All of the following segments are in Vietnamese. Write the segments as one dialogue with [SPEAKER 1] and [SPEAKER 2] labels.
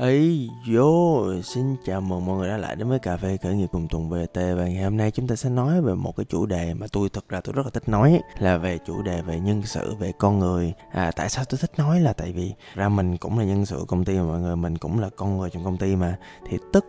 [SPEAKER 1] ấy vô xin chào mừng mọi người đã lại đến với cà phê khởi nghiệp cùng Tùng VT và ngày hôm nay chúng ta sẽ nói về một cái chủ đề mà tôi thật ra tôi rất là thích nói, là về chủ đề về nhân sự, về con người. À tại sao tôi thích nói là tại vì ra mình cũng là nhân sự công ty mà mọi người, mình cũng là con người trong công ty mà. Thì tức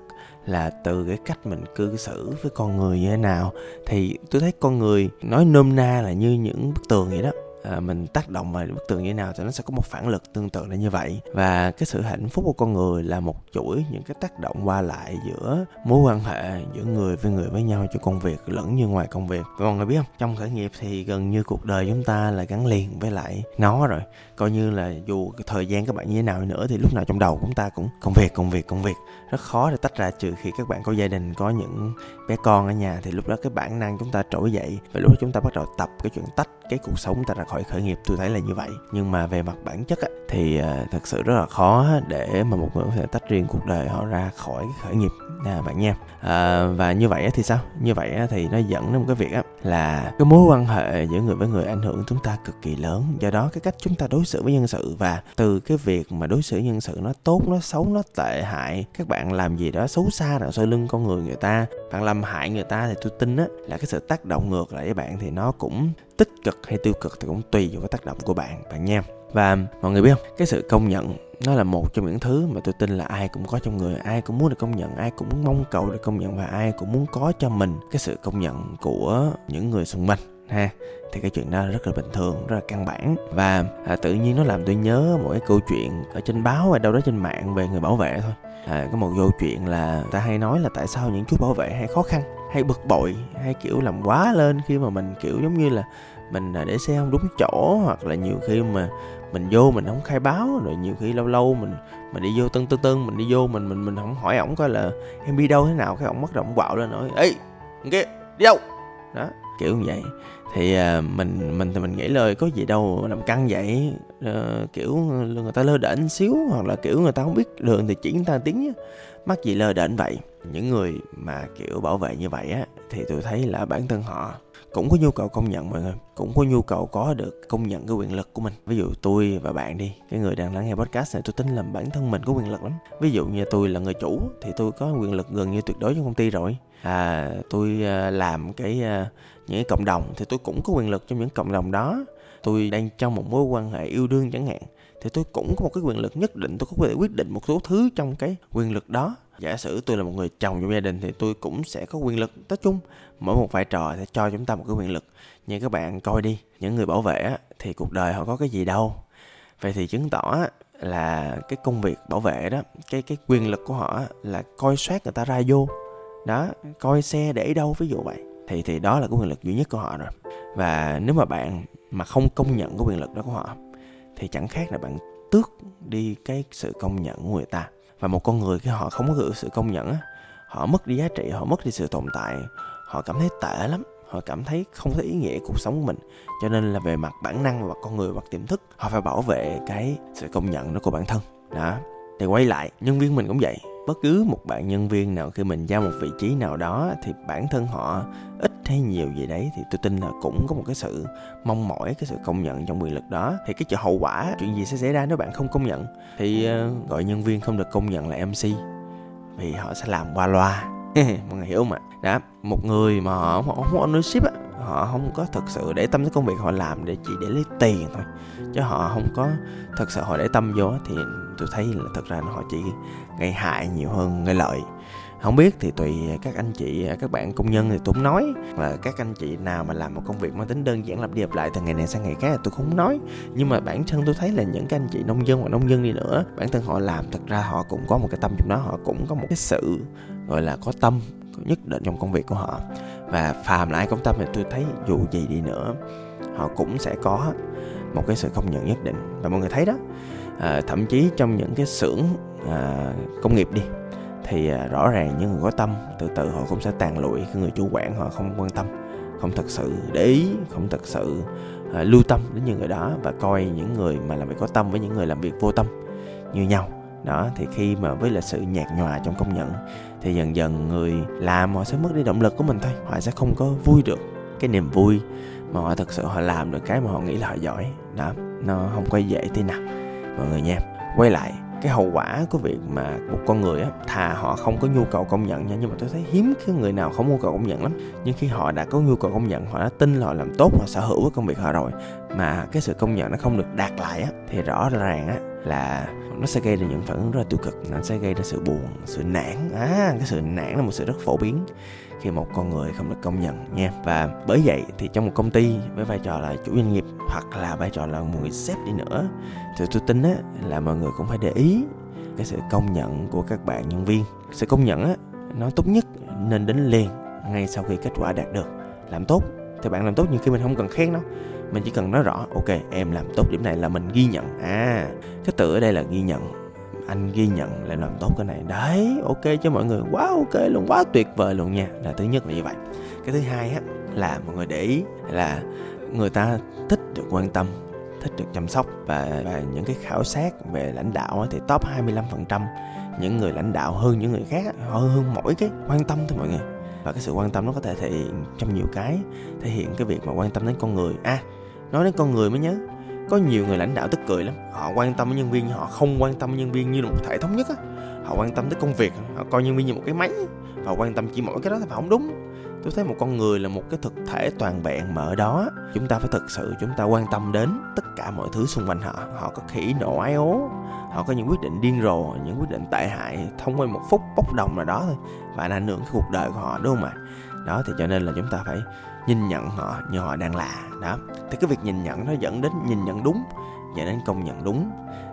[SPEAKER 1] là từ cái cách mình cư xử với con người như thế nào, thì tôi thấy con người nói nôm na là như những bức tường vậy đó à, mình tác động vào bức tường như thế nào thì nó sẽ có một phản lực tương tự là như vậy. Và cái sự hạnh phúc của con người là một chuỗi những cái tác động qua lại giữa mối quan hệ giữa người với người với nhau cho công việc lẫn như ngoài công việc. Và mọi người biết không? Trong khởi nghiệp thì gần như cuộc đời chúng ta là gắn liền với lại nó rồi. Coi như là dù thời gian các bạn như thế nào nữa thì lúc nào trong đầu chúng ta cũng công việc công việc công việc. Rất khó để tách ra trừ khi các bạn có gia đình có những bé con ở nhà thì lúc đó cái bản năng chúng ta trỗi dậy và lúc đó chúng ta bắt đầu tập cái chuyện tách cái cuộc sống ta ra khỏi khởi nghiệp tôi thấy là như vậy. Nhưng mà về mặt bản chất á, thì ờ, thật sự rất là khó để mà một người có thể tách riêng cuộc đời họ ra khỏi cái khởi nghiệp. À, bạn nha. À, và như vậy thì sao? Như vậy thì nó dẫn đến một cái việc á là cái mối quan hệ giữa người với người ảnh hưởng chúng ta cực kỳ lớn. Do đó cái cách chúng ta đối xử với nhân sự và từ cái việc mà đối xử nhân sự nó tốt nó xấu nó tệ hại các bạn làm gì đó xấu xa đằng sau lưng con người người ta bạn làm hại người ta thì tôi tin á là cái sự tác động ngược lại với bạn thì nó cũng tích cực hay tiêu cực thì cũng tùy vào cái tác động của bạn bạn nha. Và mọi người biết không? Cái sự công nhận nó là một trong những thứ mà tôi tin là ai cũng có trong người ai cũng muốn được công nhận ai cũng mong cầu được công nhận và ai cũng muốn có cho mình cái sự công nhận của những người xung quanh ha. Thì cái chuyện đó rất là bình thường rất là căn bản. Và à, tự nhiên nó làm tôi nhớ một cái câu chuyện ở trên báo hay đâu đó trên mạng về người bảo vệ thôi. À, có một câu chuyện là ta hay nói là tại sao những chú bảo vệ hay khó khăn? Hay bực bội, hay kiểu làm quá lên khi mà mình, kiểu giống như là mình à, để xe không đúng chỗ, hoặc là nhiều khi mà mình vô mình không khai báo, rồi nhiều khi lâu lâu mình mình đi vô tân tân tân, mình đi vô mình mình mình không hỏi ổng coi là em đi đâu thế nào, cái ổng bắt động bạo quạo lên, nói, ê kia, đi đâu? Đó, kiểu như vậy thì à, mình mình thì mình nghĩ lời có gì đâu làm căng vậy. À, kiểu người ta lơ đễnh xíu hoặc là kiểu người ta không biết đường thì chỉ người ta tiếng mắc gì lơ đễnh vậy? Những người mà kiểu bảo vệ như vậy á thì tôi thấy là bản thân họ cũng có nhu cầu công nhận mọi người, cũng có nhu cầu có được công nhận cái quyền lực của mình. Ví dụ tôi và bạn đi, cái người đang lắng nghe podcast này, tôi tin là bản thân mình có quyền lực lắm. Ví dụ như tôi là người chủ thì tôi có quyền lực gần như tuyệt đối trong công ty rồi. À tôi à, làm cái à, những cái cộng đồng thì tôi cũng có quyền lực trong những cộng đồng đó. Tôi đang trong một mối quan hệ yêu đương chẳng hạn thì tôi cũng có một cái quyền lực nhất định. Tôi có thể quyết định một số thứ trong cái quyền lực đó giả sử tôi là một người chồng trong gia đình thì tôi cũng sẽ có quyền lực. Nói chung, mỗi một vai trò sẽ cho chúng ta một cái quyền lực. Như các bạn coi đi, những người bảo vệ thì cuộc đời họ có cái gì đâu. Vậy thì chứng tỏ là cái công việc bảo vệ đó, cái cái quyền lực của họ là coi soát người ta ra vô. Đó, coi xe để đâu, ví dụ vậy. Thì thì đó là cái quyền lực duy nhất của họ rồi. Và nếu mà bạn mà không công nhận cái quyền lực đó của họ, thì chẳng khác là bạn tước đi cái sự công nhận của người ta và một con người khi họ không có được sự công nhận á, họ mất đi giá trị, họ mất đi sự tồn tại, họ cảm thấy tệ lắm, họ cảm thấy không thấy ý nghĩa cuộc sống của mình. Cho nên là về mặt bản năng và con người, mặt tiềm thức, họ phải bảo vệ cái sự công nhận đó của bản thân. Đó, thì quay lại, nhân viên mình cũng vậy bất cứ một bạn nhân viên nào khi mình giao một vị trí nào đó thì bản thân họ ít hay nhiều gì đấy thì tôi tin là cũng có một cái sự mong mỏi cái sự công nhận trong quyền lực đó. Thì cái hậu quả chuyện gì sẽ xảy ra nếu bạn không công nhận? Thì uh, gọi nhân viên không được công nhận là mc vì họ sẽ làm qua loa. Mọi người hiểu mà đó một người mà họ không ownership á họ không có thực sự để tâm tới công việc họ làm để chỉ để lấy tiền thôi. Chứ họ không có thật sự họ để tâm vô thì tôi thấy là thật ra họ chỉ gây hại nhiều hơn gây lợi. Không biết thì tùy các anh chị, các bạn công nhân thì tôi không nói. Là các anh chị nào mà làm một công việc mang tính đơn giản lặp đi lặp lại từ ngày này sang ngày khác thì tôi không nói. Nhưng mà bản thân tôi thấy là những các anh chị nông dân hoặc nông dân đi nữa, bản thân họ làm, thật ra họ cũng có một cái tâm trong đó, họ cũng có một cái sự, gọi là, có tâm nhất định trong công việc của họ và phàm là ai công tâm thì tôi thấy dù gì đi nữa họ cũng sẽ có một cái sự công nhận nhất định. Và mọi người thấy đó à, thậm chí trong những cái xưởng à, công nghiệp đi thì à, rõ ràng những người có tâm từ từ họ cũng sẽ tàn lụi cái người chủ quản họ không quan tâm không thật sự để ý không thật sự à, lưu tâm đến những người đó và coi những người mà làm việc có tâm với những người làm việc vô tâm như nhau đó, thì khi mà với là sự nhạt nhòa trong công nhận, thì dần dần người làm họ sẽ mất đi động lực của mình thôi. Họ sẽ không có vui được cái niềm vui mà họ thật sự họ làm được cái mà họ nghĩ là họ giỏi. Đó, nó không có dễ tí nào, mọi người nha. Quay lại, cái hậu quả của việc mà một con người á, thà họ không có nhu cầu công nhận nha, nhưng mà tôi thấy hiếm cái người nào không nhu cầu công nhận lắm. Nhưng khi họ đã có nhu cầu công nhận, họ đã tin là họ làm tốt, họ sở hữu cái công việc họ rồi, mà cái sự công nhận nó không được đạt lại á, thì rõ ràng á là nó sẽ gây ra những phản ứng rất là tiêu cực, nó sẽ gây ra sự buồn, sự nản. À cái sự nản là một sự rất phổ biến khi một con người không được công nhận nha. Và bởi vậy thì trong một công ty với vai trò là chủ doanh nghiệp hoặc là vai trò là một người sếp đi nữa, thì tôi tin á là mọi người cũng phải để ý cái sự công nhận của các bạn nhân viên. Sự công nhận á, nó tốt nhất nên đến liền ngay sau khi kết quả đạt được. Làm tốt, thì bạn làm tốt nhưng khi mình không cần khen đâu mình chỉ cần nói rõ ok em làm tốt điểm này là mình ghi nhận. À cái từ ở đây là ghi nhận. Anh ghi nhận là làm tốt cái này. Đấy ok cho mọi người. Quá ok luôn quá tuyệt vời luôn nha. Là thứ nhất là như vậy. Cái thứ hai á là mọi người để ý là người ta thích được quan tâm thích được chăm sóc và, và những cái khảo sát về lãnh đạo thì top 25% những người lãnh đạo hơn những người khác họ hơn mỗi cái quan tâm thôi mọi người. Và cái sự quan tâm nó có thể thể hiện trong nhiều cái thể hiện cái việc mà quan tâm đến con người. À nói đến con người mới nhớ. Có nhiều người lãnh đạo tức cười lắm. Họ quan tâm với nhân viên, họ không quan tâm nhân viên như là một thể thống nhất á. Họ quan tâm tới công việc, họ coi nhân viên như một cái máy. Và quan tâm chỉ mỗi cái đó là không đúng. Tôi thấy một con người là một cái thực thể toàn vẹn mà ở đó chúng ta phải thực sự, chúng ta quan tâm đến tất cả mọi thứ xung quanh họ. Họ có khỉ nộ ái ố. Họ có những quyết định điên rồ, những quyết định tệ hại. Thông qua một phút bốc đồng nào đó thôi. Và ảnh hưởng cái cuộc đời của họ, đúng không ạ? Đó, thì cho nên là chúng ta phải nhìn nhận họ như họ đang là. Đó. Thì cái việc nhìn nhận nó dẫn đến nhìn nhận đúng, dẫn đến công nhận đúng.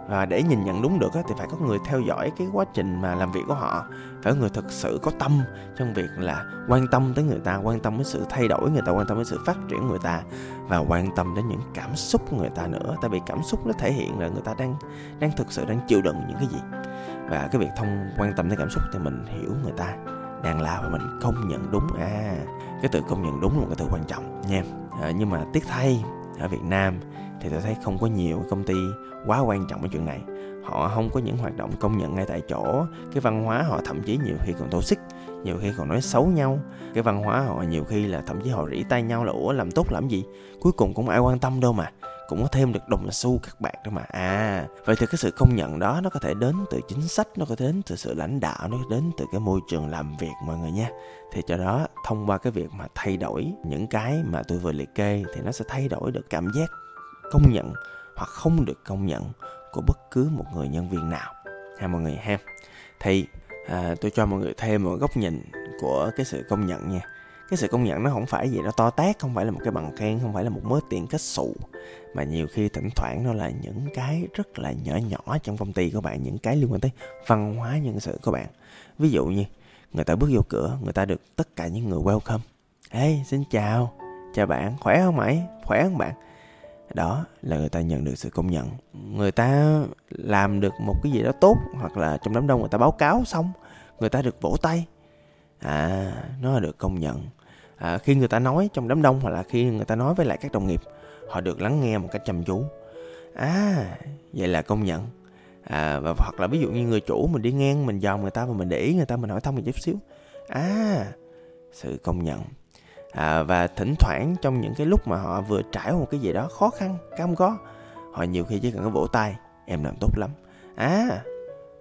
[SPEAKER 1] Và để nhìn nhận đúng được thì phải có người theo dõi cái quá trình mà làm việc của họ. Phải có người thực sự có tâm trong việc là quan tâm tới người ta, quan tâm đến sự thay đổi người ta, quan tâm đến sự phát triển người ta và quan tâm đến những cảm xúc của người ta nữa. Tại vì cảm xúc nó thể hiện là người ta đang đang thực sự đang chịu đựng những cái gì. Và cái việc thông quan tâm tới cảm xúc thì mình hiểu người ta đang la và mình công nhận đúng. À cái từ công nhận đúng là một cái từ quan trọng nha. À, nhưng mà tiếc thay ở Việt Nam thì tôi thấy không có nhiều công ty quá quan trọng ở chuyện này. Họ không có những hoạt động công nhận ngay tại chỗ. Cái văn hóa họ thậm chí nhiều khi còn tổ xích, nhiều khi còn nói xấu nhau. Cái văn hóa họ nhiều khi là thậm chí họ rỉ tay nhau là ủa làm tốt làm gì? Cuối cùng cũng ai quan tâm đâu mà cũng có thêm được đồng xu các bạn đó mà. À vậy thì cái sự công nhận đó nó có thể đến từ chính sách nó có thể đến từ sự lãnh đạo nó đến từ cái môi trường làm việc mọi người nha. Thì cho đó thông qua cái việc mà thay đổi những cái mà tôi vừa liệt kê thì nó sẽ thay đổi được cảm giác công nhận hoặc không được công nhận của bất cứ một người nhân viên nào. Ha mọi người ha. Thì à, tôi cho mọi người thêm một góc nhìn của cái sự công nhận nha cái sự công nhận nó không phải gì nó to tát, không phải là một cái bằng khen, không phải là một mớ tiền kết xù. Mà nhiều khi thỉnh thoảng nó là những cái rất là nhỏ nhỏ trong công ty của bạn, những cái liên quan tới văn hóa nhân sự của bạn. Ví dụ như, người ta bước vô cửa, người ta được tất cả những người welcome. Ê, xin chào chào bạn, khỏe không mày? Khỏe không bạn? Đó là người ta nhận được sự công nhận. Người ta làm được một cái gì đó tốt, hoặc là trong đám đông người ta báo cáo xong, người ta được vỗ tay. À nó được công nhận à, khi người ta nói trong đám đông hoặc là khi người ta nói với lại các đồng nghiệp họ được lắng nghe một cách chăm chú. À vậy là công nhận. À, và hoặc là ví dụ như người chủ mình đi ngang mình dòm người ta và mình để ý người ta mình hỏi thăm một chút xíu. À sự công nhận. À, và thỉnh thoảng trong những cái lúc mà họ vừa trải một cái gì đó khó khăn cam go họ nhiều khi chỉ cần có vỗ tay em làm tốt lắm. À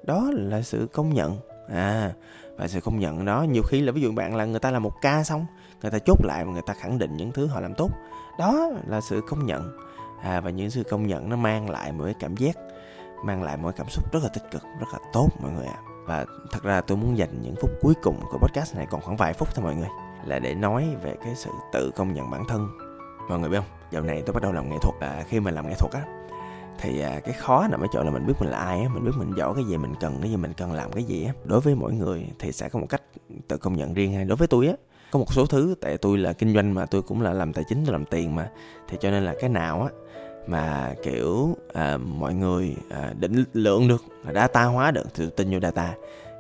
[SPEAKER 1] đó là sự công nhận à và sự công nhận đó. Nhiều khi là ví dụ bạn là người ta là một ca xong người ta chốt lại và người ta khẳng định những thứ họ làm tốt. Đó là sự công nhận. À, và những sự công nhận nó mang lại một cái cảm giác mang lại một cái cảm xúc rất là tích cực rất là tốt mọi người ạ. À. và thật ra tôi muốn dành những phút cuối cùng của podcast này còn khoảng vài phút thôi mọi người là để nói về cái sự tự công nhận bản thân. Mọi người biết không? Dạo này tôi bắt đầu làm nghệ thuật à, khi mà làm nghệ thuật á thì à, cái khó nằm ở chỗ là mình biết mình là ai á mình biết mình giỏi cái gì mình cần cái gì mình cần làm cái gì á. Đối với mỗi người thì sẽ có một cách tự công nhận riêng hay đối với tôi á có một số thứ tại tôi là kinh doanh mà tôi cũng là làm tài chính tôi làm tiền mà. Thì cho nên là cái nào á mà kiểu à, mọi người à, định lượng được data hóa được thì tôi tin vô data.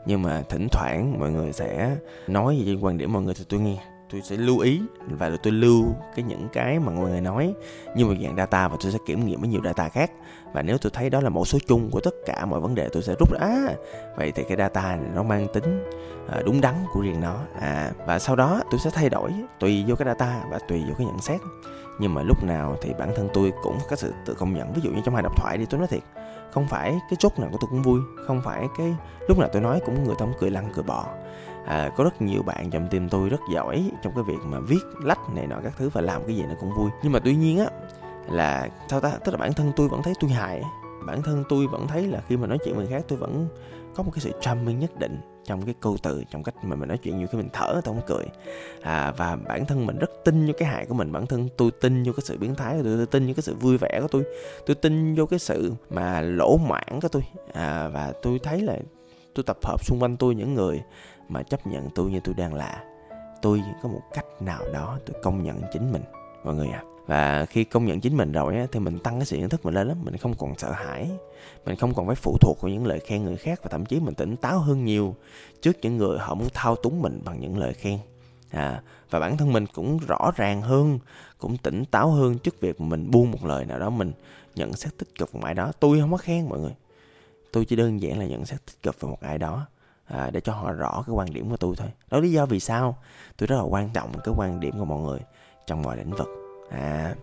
[SPEAKER 1] Nhưng mà thỉnh thoảng mọi người sẽ nói gì quan điểm mọi người thì tôi nghe tôi sẽ lưu ý và tôi lưu cái những cái mà mọi người nói. Như một dạng data và tôi sẽ kiểm nghiệm với nhiều data khác. Và nếu tôi thấy đó là mẫu số chung của tất cả mọi vấn đề tôi sẽ rút ra. À, vậy thì cái data này nó mang tính à, đúng đắn của riêng nó. À và sau đó tôi sẽ thay đổi tùy vô cái data và tùy vô cái nhận xét. Nhưng mà lúc nào thì bản thân tôi cũng có sự tự công nhận. Ví dụ như trong hai độc thoại đi tôi nói thiệt không phải cái chốt nào của tôi cũng vui không phải cái lúc nào tôi nói cũng người ta cũng cười lăn cười bò à, có rất nhiều bạn trong tim tôi rất giỏi trong cái việc mà viết lách này nọ các thứ và làm cái gì nó cũng vui. Nhưng mà tuy nhiên á là sao ta? Tức là bản thân tôi vẫn thấy tôi hài bản thân tôi vẫn thấy là khi mà nói chuyện với người khác tôi vẫn có một cái sự charming nhất định trong cái câu từ trong cách mà mình nói chuyện. Nhiều khi mình thở tôi không cười. À, và bản thân mình rất tin vô cái hại của mình. Bản thân tôi tin vô cái sự biến thái của tôi tôi tin vô cái sự vui vẻ của tôi. Tôi tin vô cái sự mà lỗ mãn của tôi. À, và tôi thấy là tôi tập hợp xung quanh tôi những người mà chấp nhận tôi như tôi đang là. Tôi có một cách nào đó tôi công nhận chính mình mọi người ạ. À và khi công nhận chính mình rồi á, thì mình tăng cái sự nhận thức mình lên lắm mình không còn sợ hãi mình không còn phải phụ thuộc vào những lời khen người khác và thậm chí mình tỉnh táo hơn nhiều trước những người họ muốn thao túng mình bằng những lời khen. À, và bản thân mình cũng rõ ràng hơn cũng tỉnh táo hơn trước việc mình buông một lời nào đó mình nhận xét tích cực một ai đó. Tôi không có khen mọi người. Tôi chỉ đơn giản là nhận xét tích cực về một ai đó à, để cho họ rõ cái quan điểm của tôi thôi. Đó lý do vì sao tôi rất là quan trọng cái quan điểm của mọi người trong mọi lĩnh vực. À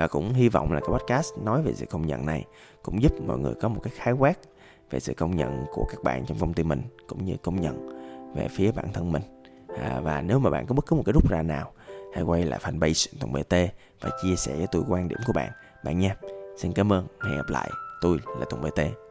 [SPEAKER 1] và cũng hy vọng là cái podcast nói về sự công nhận này cũng giúp mọi người có một cái khái quát về sự công nhận của các bạn trong công ty mình cũng như công nhận về phía bản thân mình. À, và nếu mà bạn có bất cứ một cái rút ra nào hãy quay lại fanpage Tùng BT và chia sẻ với tôi quan điểm của bạn. Bạn nha xin cảm ơn hẹn gặp lại. Tôi là Tùng BT